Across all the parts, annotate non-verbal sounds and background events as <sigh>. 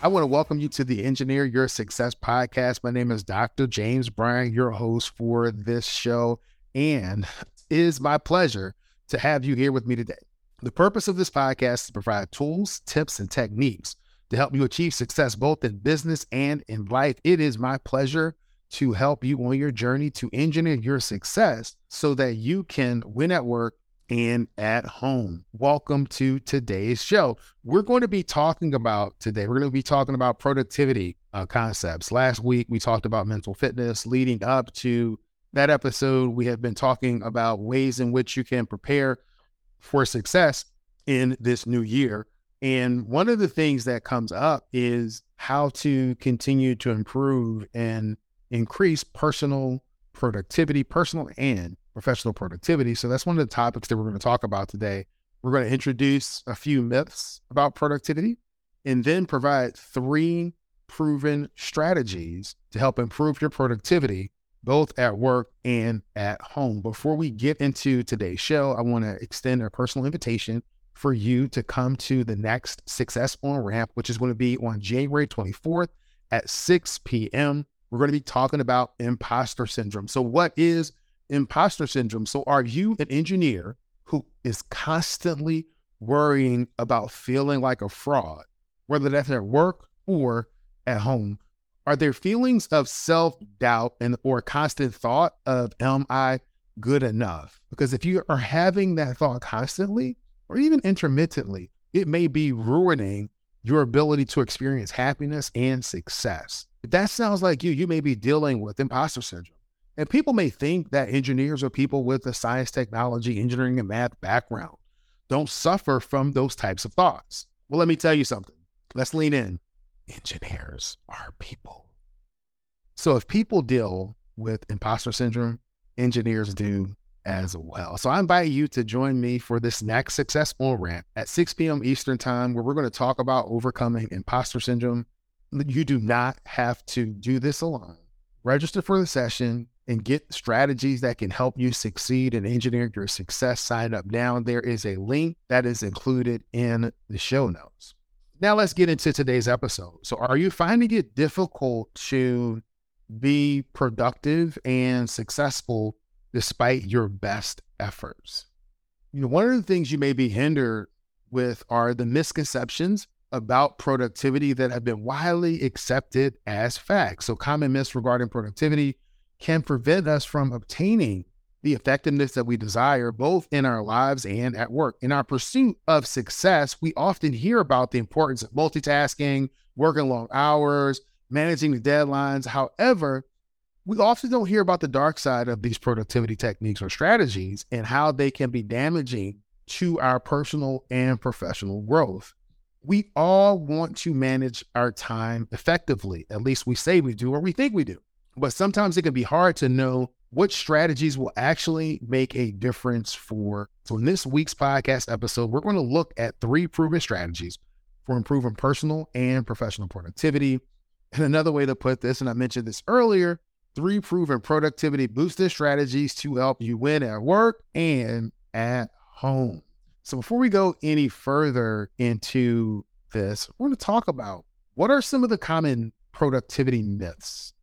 I want to welcome you to the Engineer Your Success podcast. My name is Dr. James Bryant, your host for this show, and <laughs> it is my pleasure to have you here with me today. The purpose of this podcast is to provide tools, tips, and techniques to help you achieve success both in business and in life. It is my pleasure to help you on your journey to engineer your success so that you can win at work and at home. Welcome to today's show. We're going to be talking about today, we're going to be talking about productivity uh, concepts. Last week, we talked about mental fitness. Leading up to that episode, we have been talking about ways in which you can prepare for success in this new year. And one of the things that comes up is how to continue to improve and increase personal productivity, personal and professional productivity. So that's one of the topics that we're going to talk about today. We're going to introduce a few myths about productivity and then provide three proven strategies to help improve your productivity both at work and at home. Before we get into today's show, I want to extend a personal invitation for you to come to the next Success on Ramp, which is going to be on January 24th at 6 p.m. We're going to be talking about imposter syndrome. So, what is imposter syndrome? So, are you an engineer who is constantly worrying about feeling like a fraud, whether that's at work or at home? Are there feelings of self doubt and or constant thought of am I good enough? Because if you are having that thought constantly, or even intermittently, it may be ruining your ability to experience happiness and success. If that sounds like you, you may be dealing with imposter syndrome. And people may think that engineers or people with a science, technology, engineering, and math background don't suffer from those types of thoughts. Well, let me tell you something. Let's lean in. Engineers are people. So if people deal with imposter syndrome, engineers do as well. So I invite you to join me for this next Success on Ramp at 6 p.m. Eastern Time, where we're going to talk about overcoming imposter syndrome. You do not have to do this alone. Register for the session and get strategies that can help you succeed and engineer your success. Sign up now. There is a link that is included in the show notes. Now let's get into today's episode. So, are you finding it difficult to be productive and successful despite your best efforts. You know, one of the things you may be hindered with are the misconceptions about productivity that have been widely accepted as facts. So, common myths regarding productivity can prevent us from obtaining the effectiveness that we desire, both in our lives and at work. In our pursuit of success, we often hear about the importance of multitasking, working long hours, managing the deadlines. However, we often don't hear about the dark side of these productivity techniques or strategies and how they can be damaging to our personal and professional growth. We all want to manage our time effectively. At least we say we do, or we think we do. But sometimes it can be hard to know what strategies will actually make a difference for. So, in this week's podcast episode, we're going to look at three proven strategies for improving personal and professional productivity. And another way to put this, and I mentioned this earlier, three proven productivity boosting strategies to help you win at work and at home. So, before we go any further into this, we're going to talk about what are some of the common productivity myths.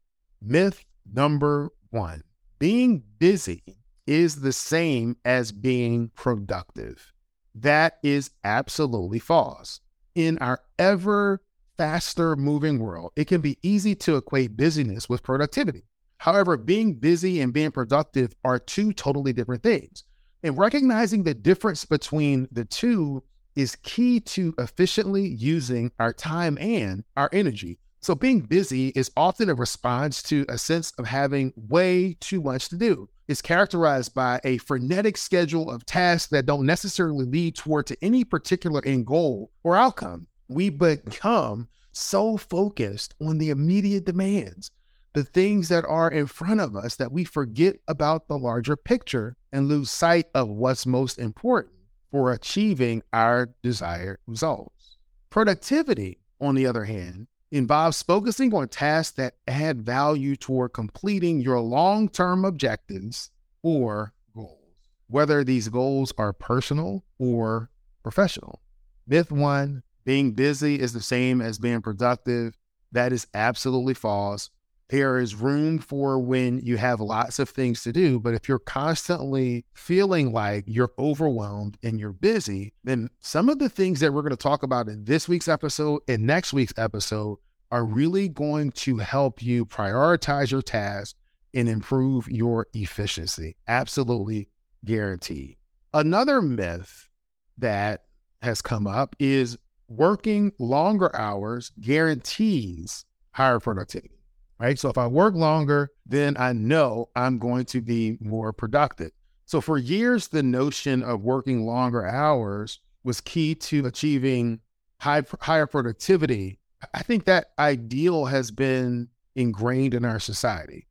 Myth number one being busy is the same as being productive. That is absolutely false. In our ever faster moving world, it can be easy to equate busyness with productivity. However, being busy and being productive are two totally different things. And recognizing the difference between the two is key to efficiently using our time and our energy. So, being busy is often a response to a sense of having way too much to do. It's characterized by a frenetic schedule of tasks that don't necessarily lead toward to any particular end goal or outcome. We become so focused on the immediate demands, the things that are in front of us, that we forget about the larger picture and lose sight of what's most important for achieving our desired results. Productivity, on the other hand, involves focusing on tasks that add value toward completing your long term objectives or goals, whether these goals are personal or professional. Myth one being busy is the same as being productive. That is absolutely false. There is room for when you have lots of things to do, but if you're constantly feeling like you're overwhelmed and you're busy, then some of the things that we're going to talk about in this week's episode and next week's episode are really going to help you prioritize your tasks and improve your efficiency. Absolutely guaranteed. Another myth that has come up is working longer hours guarantees higher productivity, right? So if I work longer, then I know I'm going to be more productive. So for years, the notion of working longer hours was key to achieving high, higher productivity. I think that ideal has been ingrained in our society.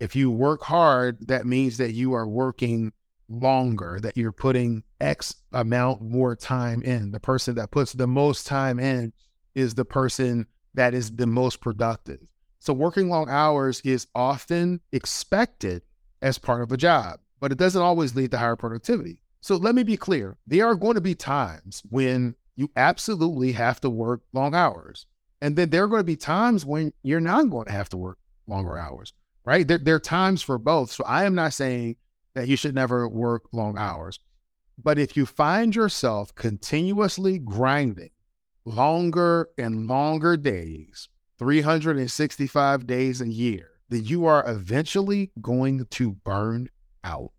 If you work hard, that means that you are working longer, that you're putting X amount more time in. The person that puts the most time in is the person that is the most productive. So, working long hours is often expected as part of a job, but it doesn't always lead to higher productivity. So, let me be clear there are going to be times when you absolutely have to work long hours. And then there are going to be times when you're not going to have to work longer hours, right? There, there are times for both. So, I am not saying that you should never work long hours. But if you find yourself continuously grinding longer and longer days, 365 days a year, then you are eventually going to burn out.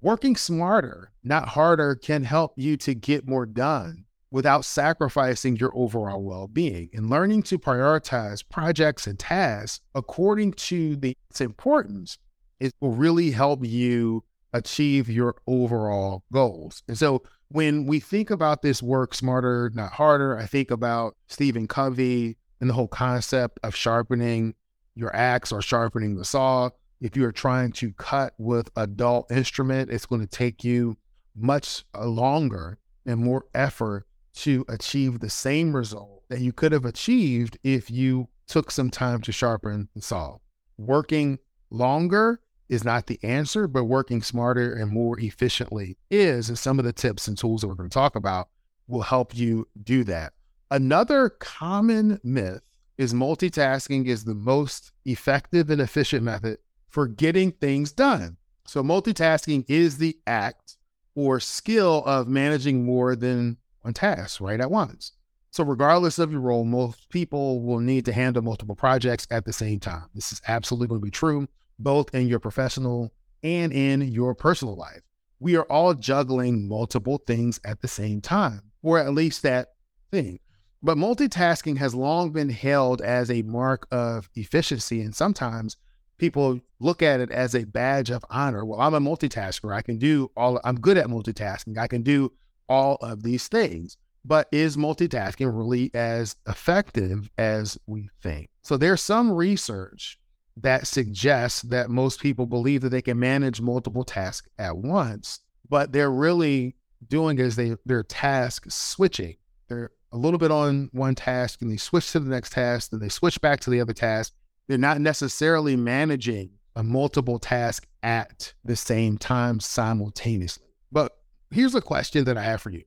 Working smarter, not harder, can help you to get more done without sacrificing your overall well being. And learning to prioritize projects and tasks according to the, its importance it will really help you achieve your overall goals. And so when we think about this work smarter, not harder, I think about Stephen Covey and the whole concept of sharpening your axe or sharpening the saw. If you are trying to cut with a dull instrument, it's going to take you much uh, longer and more effort to achieve the same result that you could have achieved if you took some time to sharpen the saw. Working longer is not the answer, but working smarter and more efficiently is. And some of the tips and tools that we're going to talk about will help you do that. Another common myth is multitasking is the most effective and efficient method for getting things done. So, multitasking is the act or skill of managing more than one tasks right at once. So, regardless of your role, most people will need to handle multiple projects at the same time. This is absolutely going to be true both in your professional and in your personal life. We are all juggling multiple things at the same time, or at least that thing. But multitasking has long been held as a mark of efficiency. And sometimes people look at it as a badge of honor. Well, I'm a multitasker. I can do all, I'm good at multitasking. I can do all of these things. But is multitasking really as effective as we think? So there's some research that suggests that most people believe that they can manage multiple tasks at once, but they're really doing is they they're task switching. They're a little bit on one task and they switch to the next task, then they switch back to the other task. They're not necessarily managing a multiple task at the same time simultaneously. But here's a question that I have for you.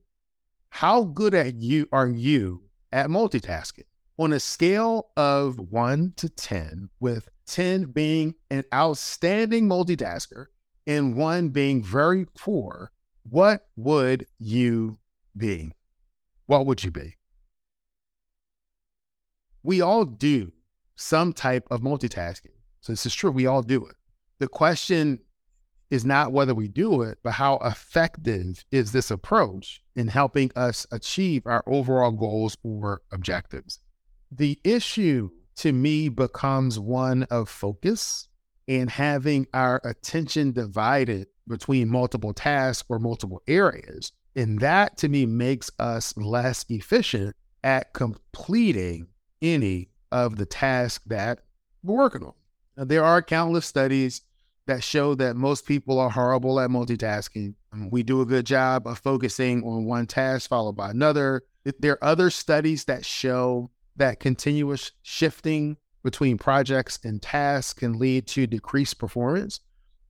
How good at you are you at multitasking? On a scale of 1 to 10 with 10 being an outstanding multitasker and one being very poor, what would you be? What would you be? We all do some type of multitasking. So this is true. We all do it. The question is not whether we do it, but how effective is this approach in helping us achieve our overall goals or objectives? The issue to me becomes one of focus and having our attention divided between multiple tasks or multiple areas. And that to me makes us less efficient at completing any of the tasks that we're working on. Now, there are countless studies that show that most people are horrible at multitasking. Um, we do a good job of focusing on one task followed by another. There are other studies that show that continuous shifting between projects and tasks can lead to decreased performance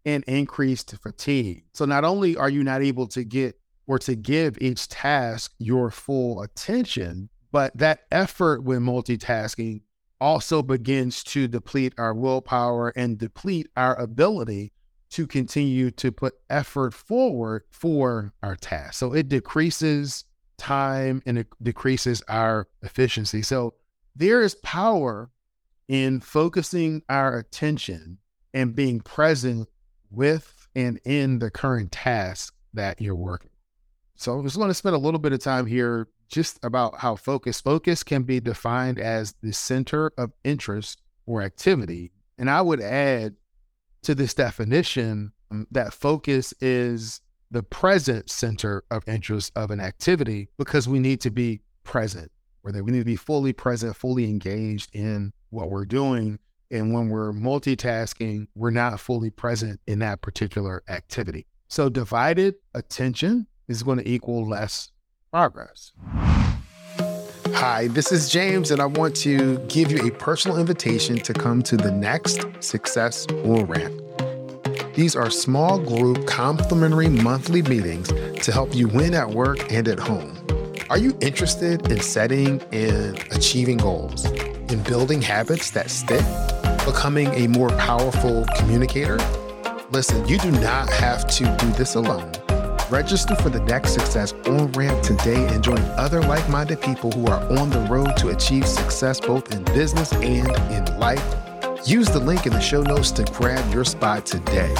and increased fatigue. So not only are you not able to get or to give each task your full attention, but that effort when multitasking also begins to deplete our willpower and deplete our ability to continue to put effort forward for our task. So it decreases time and it decreases our efficiency. So there is power in focusing our attention and being present with and in the current task that you're working. So I'm just want to spend a little bit of time here just about how focus focus can be defined as the center of interest or activity. And I would add to this definition um, that focus is the present center of interest of an activity because we need to be present, or that we need to be fully present, fully engaged in what we're doing. And when we're multitasking, we're not fully present in that particular activity. So divided attention is going to equal less progress. Hi, this is James, and I want to give you a personal invitation to come to the next Success on Ramp. These are small group complimentary monthly meetings to help you win at work and at home. Are you interested in setting and achieving goals, in building habits that stick, becoming a more powerful communicator? Listen, you do not have to do this alone. Register for the next Success on Ramp today and join other like minded people who are on the road to achieve success both in business and in life. Use the link in the show notes to grab your spot today.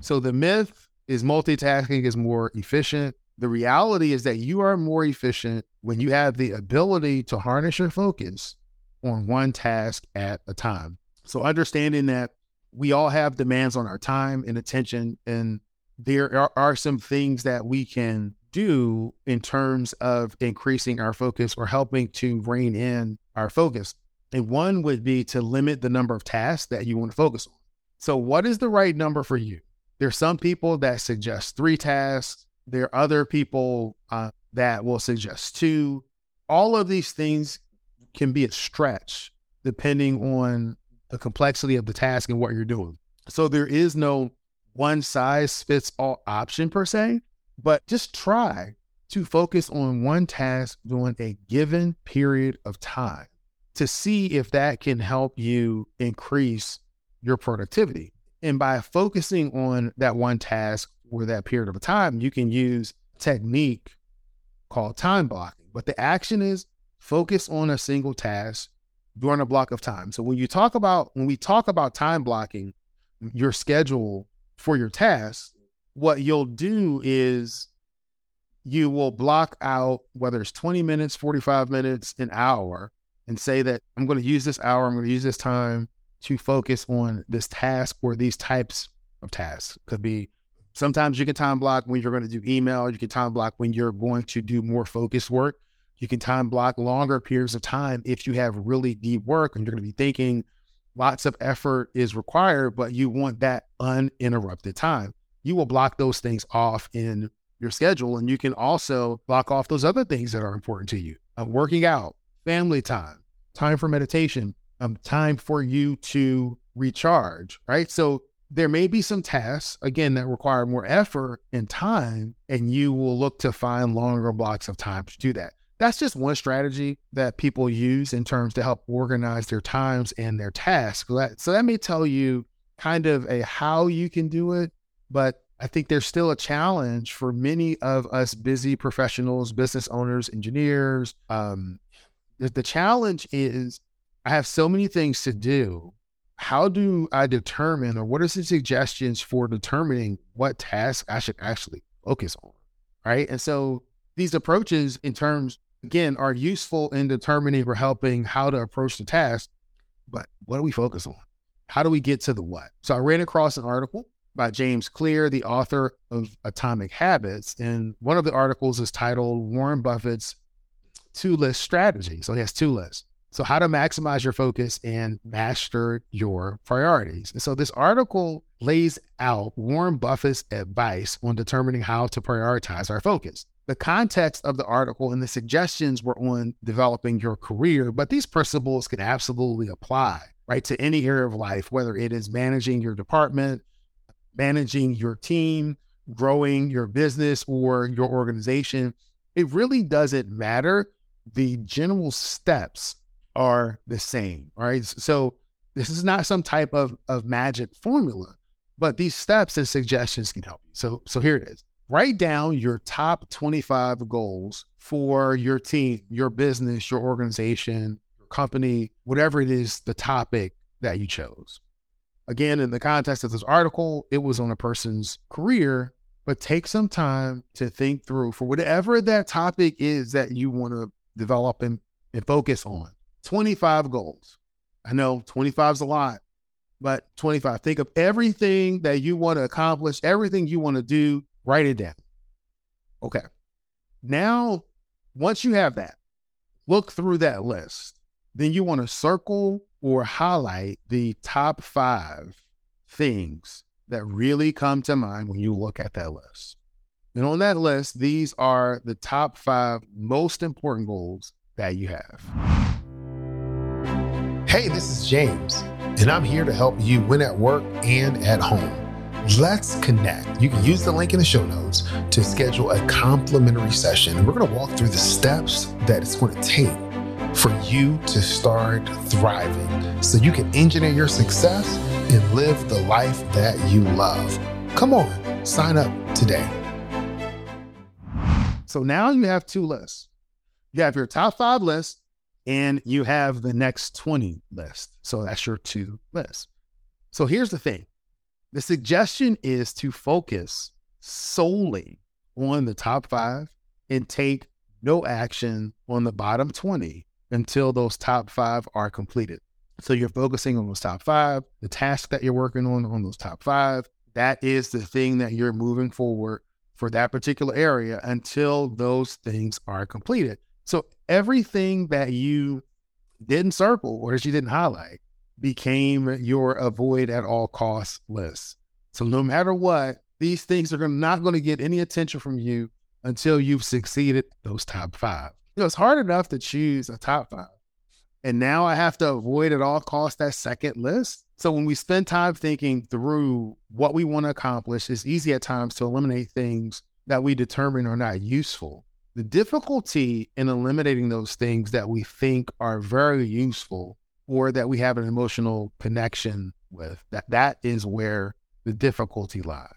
So, the myth is multitasking is more efficient. The reality is that you are more efficient when you have the ability to harness your focus on one task at a time. So understanding that we all have demands on our time and attention, and there are, are some things that we can do in terms of increasing our focus or helping to rein in our focus. And one would be to limit the number of tasks that you want to focus on. So, what is the right number for you? There's some people that suggest three tasks. There are other people uh, that will suggest two. All of these things can be a stretch depending on the complexity of the task and what you're doing. So there is no one size fits all option per se, but just try to focus on one task during a given period of time to see if that can help you increase your productivity. And by focusing on that one task or that period of time, you can use technique called time blocking. But the action is focus on a single task during a block of time. So when you talk about when we talk about time blocking your schedule for your tasks, what you'll do is you will block out whether it's 20 minutes, 45 minutes, an hour, and say that I'm going to use this hour, I'm going to use this time to focus on this task or these types of tasks. Could be sometimes you can time block when you're going to do email, you can time block when you're going to do more focused work. You can time block longer periods of time if you have really deep work and you're going to be thinking lots of effort is required, but you want that uninterrupted time. You will block those things off in your schedule. And you can also block off those other things that are important to you uh, working out, family time, time for meditation, um, time for you to recharge, right? So there may be some tasks, again, that require more effort and time, and you will look to find longer blocks of time to do that that's just one strategy that people use in terms to help organize their times and their tasks. So that may tell you kind of a how you can do it, but I think there's still a challenge for many of us busy professionals, business owners, engineers. Um, the, the challenge is I have so many things to do. How do I determine, or what are some suggestions for determining what task I should actually focus on? Right. And so these approaches, in terms again, are useful in determining or helping how to approach the task. But what do we focus on? How do we get to the what? So I ran across an article by James Clear, the author of Atomic Habits. And one of the articles is titled Warren Buffett's two list strategy. So he has two lists. So, how to maximize your focus and master your priorities. And so, this article lays out Warren Buffett's advice on determining how to prioritize our focus. The context of the article and the suggestions were on developing your career, but these principles can absolutely apply, right, to any area of life, whether it is managing your department, managing your team, growing your business or your organization. It really doesn't matter. The general steps are the same, right? So this is not some type of, of magic formula, but these steps and suggestions can help you. So, so here it is. Write down your top 25 goals for your team, your business, your organization, your company, whatever it is, the topic that you chose. Again, in the context of this article, it was on a person's career, but take some time to think through for whatever that topic is that you want to develop and, and focus on. 25 goals. I know 25 is a lot, but 25. Think of everything that you want to accomplish, everything you want to do, write it down. Okay. Now, once you have that, look through that list. Then you want to circle or highlight the top five things that really come to mind when you look at that list. And on that list, these are the top five most important goals that you have. Hey, this is James, and I'm here to help you win at work and at home. Let's connect. You can use the link in the show notes to schedule a complimentary session. We're going to walk through the steps that it's going to take for you to start thriving so you can engineer your success and live the life that you love. Come on, sign up today. So now you have two lists. You have your top five list and you have the next 20 list. So that's your two lists. So here's the thing the suggestion is to focus solely on the top five and take no action on the bottom 20 until those top five are completed. So you're focusing on those top five, the task that you're working on on those top five. That is the thing that you're moving forward for that particular area until those things are completed. So everything that you didn't circle or that you didn't highlight became your avoid at all costs list. So no matter what, these things are not going to get any attention from you until you've succeeded those top five. You know, it's hard enough to choose a top five. And now I have to avoid at all costs that second list. So when we spend time thinking through what we want to accomplish, it's easy at times to eliminate things that we determine are not useful. The difficulty in eliminating those things that we think are very useful or that we have an emotional connection with, that that is where the difficulty lies.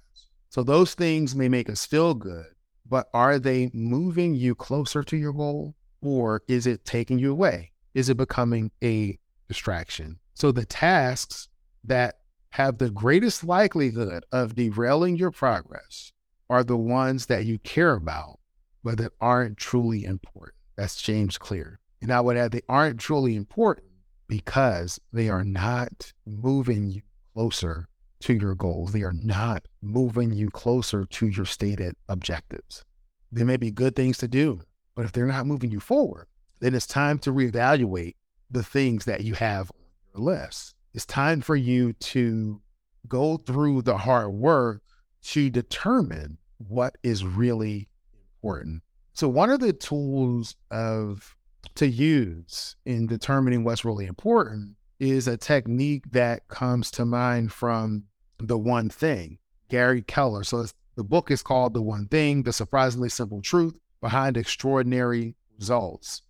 So those things may make us feel good, but are they moving you closer to your goal or is it taking you away? Is it becoming a distraction? So the tasks that have the greatest likelihood of derailing your progress are the ones that you care about but that aren't truly important. That's James Clear. And I would add they aren't truly important because they are not moving you closer to your goals. They are not moving you closer to your stated objectives. They may be good things to do, but if they're not moving you forward, then it's time to reevaluate the things that you have on your list. It's time for you to go through the hard work to determine what is really important. So one of the tools of to use in determining what's really important is a technique that comes to mind from the one thing, Gary Keller. So the book is called The One Thing, The Surprisingly Simple Truth Behind Extraordinary Results.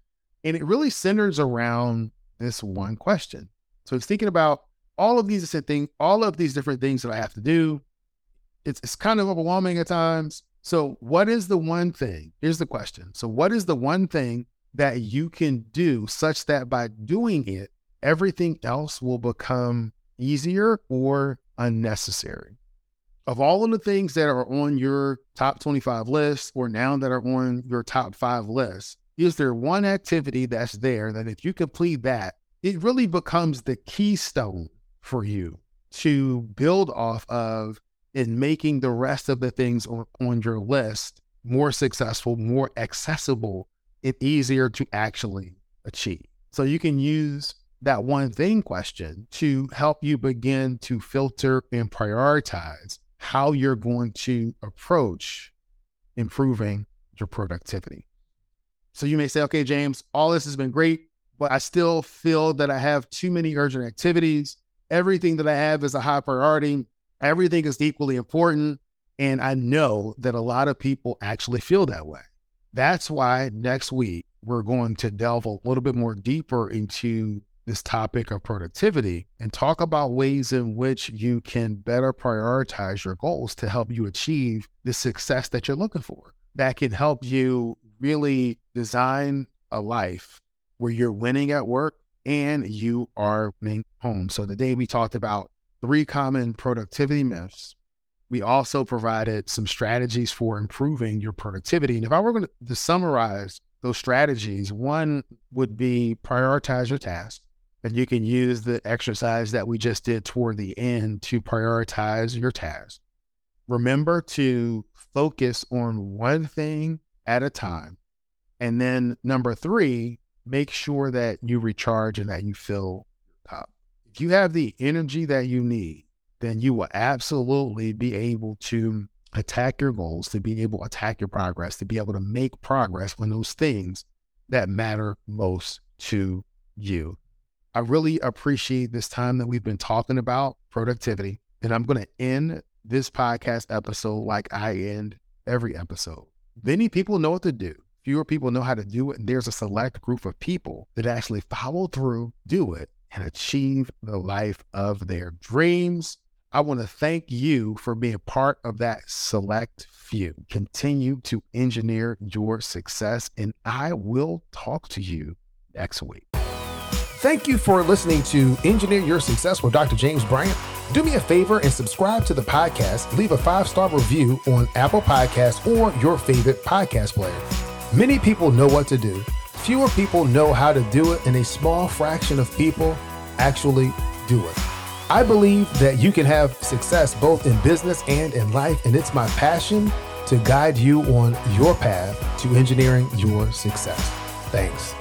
And it really centers around this one question. So it's thinking about all of these different things, all of these different things that I have to do. It's, it's kind of overwhelming at times. So, what is the one thing? Here's the question. So, what is the one thing that you can do such that by doing it, everything else will become easier or unnecessary? Of all of the things that are on your top 25 list or now that are on your top five list, is there one activity that's there that if you complete that, it really becomes the keystone for you to build off of in making the rest of the things on, on your list more successful, more accessible, and easier to actually achieve. So you can use that one thing question to help you begin to filter and prioritize how you're going to approach improving your productivity. So you may say, okay, James, all this has been great, but I still feel that I have too many urgent activities. Everything that I have is a high priority. Everything is equally important. And I know that a lot of people actually feel that way. That's why next week we're going to delve a little bit more deeper into this topic of productivity and talk about ways in which you can better prioritize your goals to help you achieve the success that you're looking for. That can help you really design a life where you're winning at work and you are winning home. So today we talked about three common productivity myths. We also provided some strategies for improving your productivity. And if I were going to summarize those strategies, one would be prioritize your tasks. And you can use the exercise that we just did toward the end to prioritize your tasks. Remember to focus on one thing at a time. And then number three, make sure that you recharge and that you fill up. If you have the energy that you need, then you will absolutely be able to attack your goals, to be able to attack your progress, to be able to make progress on those things that matter most to you. I really appreciate this time that we've been talking about productivity. And I'm going to end this podcast episode like I end every episode. Many people know what to do. Fewer people know how to do it. And there's a select group of people that actually follow through, do it, and achieve the life of their dreams. I want to thank you for being part of that select few. Continue to engineer your success, and I will talk to you next week. Thank you for listening to Engineer Your Success with Dr. James Bryant. Do me a favor and subscribe to the podcast. Leave a five star review on Apple Podcasts or your favorite podcast player. Many people know what to do, fewer people know how to do it, and a small fraction of people actually do it. I believe that you can have success both in business and in life, and it's my passion to guide you on your path to engineering your success. Thanks.